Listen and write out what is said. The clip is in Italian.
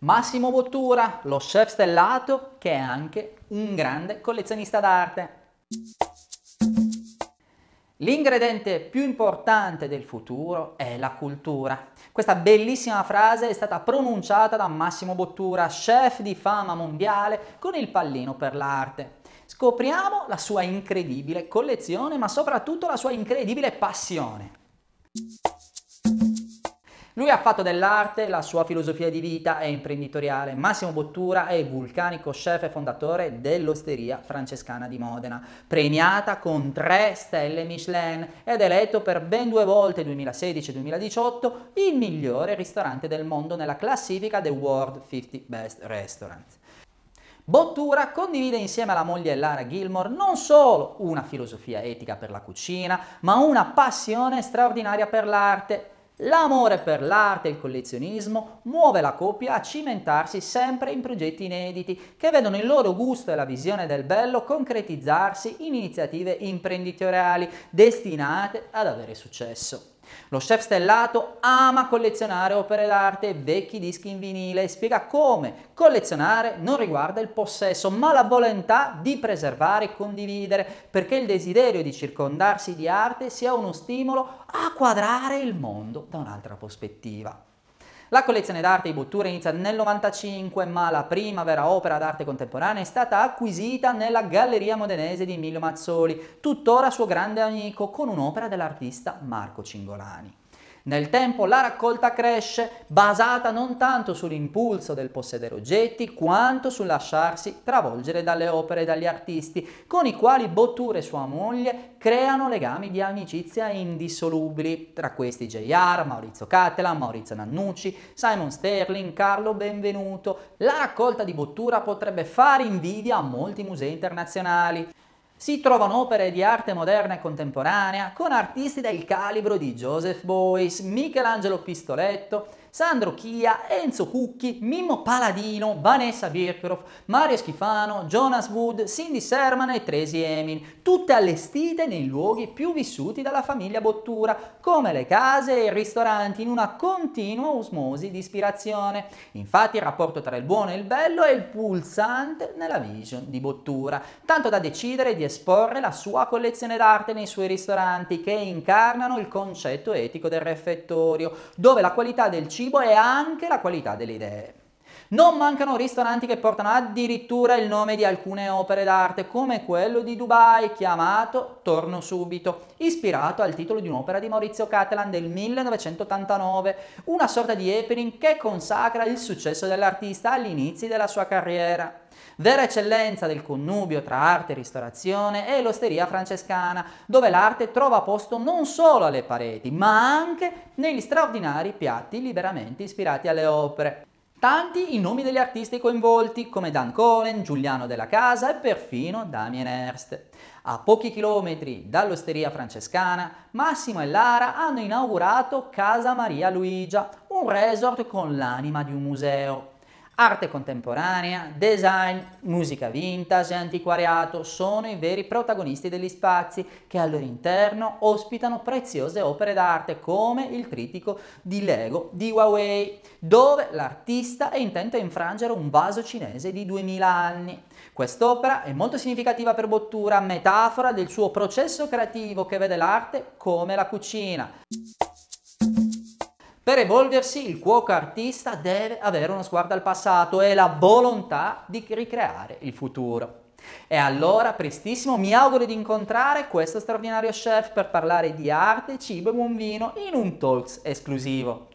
Massimo Bottura, lo chef stellato che è anche un grande collezionista d'arte. L'ingrediente più importante del futuro è la cultura. Questa bellissima frase è stata pronunciata da Massimo Bottura, chef di fama mondiale con il pallino per l'arte. Scopriamo la sua incredibile collezione, ma soprattutto la sua incredibile passione. Lui ha fatto dell'arte la sua filosofia di vita e imprenditoriale. Massimo Bottura è il vulcanico chef e fondatore dell'Osteria Francescana di Modena, premiata con tre stelle Michelin ed eletto per ben due volte 2016 e 2018 il migliore ristorante del mondo nella classifica The World 50 Best Restaurants. Bottura condivide insieme alla moglie Lara Gilmore non solo una filosofia etica per la cucina, ma una passione straordinaria per l'arte L'amore per l'arte e il collezionismo muove la coppia a cimentarsi sempre in progetti inediti che vedono il loro gusto e la visione del bello concretizzarsi in iniziative imprenditoriali destinate ad avere successo. Lo chef stellato ama collezionare opere d'arte e vecchi dischi in vinile e spiega come collezionare non riguarda il possesso, ma la volontà di preservare e condividere, perché il desiderio di circondarsi di arte sia uno stimolo a quadrare il mondo da un'altra prospettiva. La collezione d'arte di Bottura inizia nel 95, ma la prima vera opera d'arte contemporanea è stata acquisita nella Galleria Modenese di Emilio Mazzoli, tuttora suo grande amico, con un'opera dell'artista Marco Cingolani. Nel tempo la raccolta cresce, basata non tanto sull'impulso del possedere oggetti, quanto sul lasciarsi travolgere dalle opere e dagli artisti, con i quali Bottura e sua moglie creano legami di amicizia indissolubili, tra questi J.R., Maurizio Cattelan, Maurizio Nannucci, Simon Sterling, Carlo Benvenuto. La raccolta di Bottura potrebbe fare invidia a molti musei internazionali. Si trovano opere di arte moderna e contemporanea con artisti del calibro di Joseph Beuys, Michelangelo Pistoletto, Sandro Chia, Enzo Cucchi, Mimmo Paladino, Vanessa Birkhoff, Mario Schifano, Jonas Wood, Cindy Serman e Tracy Emin, tutte allestite nei luoghi più vissuti dalla famiglia Bottura, come le case e i ristoranti, in una continua osmosi di ispirazione. Infatti il rapporto tra il buono e il bello è il pulsante nella vision di Bottura, tanto da decidere di esporre la sua collezione d'arte nei suoi ristoranti che incarnano il concetto etico del refettorio, dove la qualità del cibo cibo e anche la qualità delle idee. Non mancano ristoranti che portano addirittura il nome di alcune opere d'arte, come quello di Dubai chiamato Torno subito, ispirato al titolo di un'opera di Maurizio Catalan del 1989, una sorta di happening che consacra il successo dell'artista agli inizi della sua carriera. Vera eccellenza del connubio tra arte e ristorazione è l'osteria francescana, dove l'arte trova posto non solo alle pareti, ma anche negli straordinari piatti liberamente ispirati alle opere. Tanti i nomi degli artisti coinvolti, come Dan Cohen, Giuliano della Casa e perfino Damien Hirst. A pochi chilometri dall'osteria francescana, Massimo e Lara hanno inaugurato Casa Maria Luigia, un resort con l'anima di un museo. Arte contemporanea, design, musica vintage e antiquariato sono i veri protagonisti degli spazi che al loro interno ospitano preziose opere d'arte come il trittico di Lego di Huawei, dove l'artista è intento a infrangere un vaso cinese di 2000 anni. Quest'opera è molto significativa per Bottura, metafora del suo processo creativo che vede l'arte come la cucina. Per evolversi il cuoco artista deve avere uno sguardo al passato e la volontà di ricreare il futuro. E allora, prestissimo, mi auguro di incontrare questo straordinario chef per parlare di arte, cibo e buon vino in un talks esclusivo.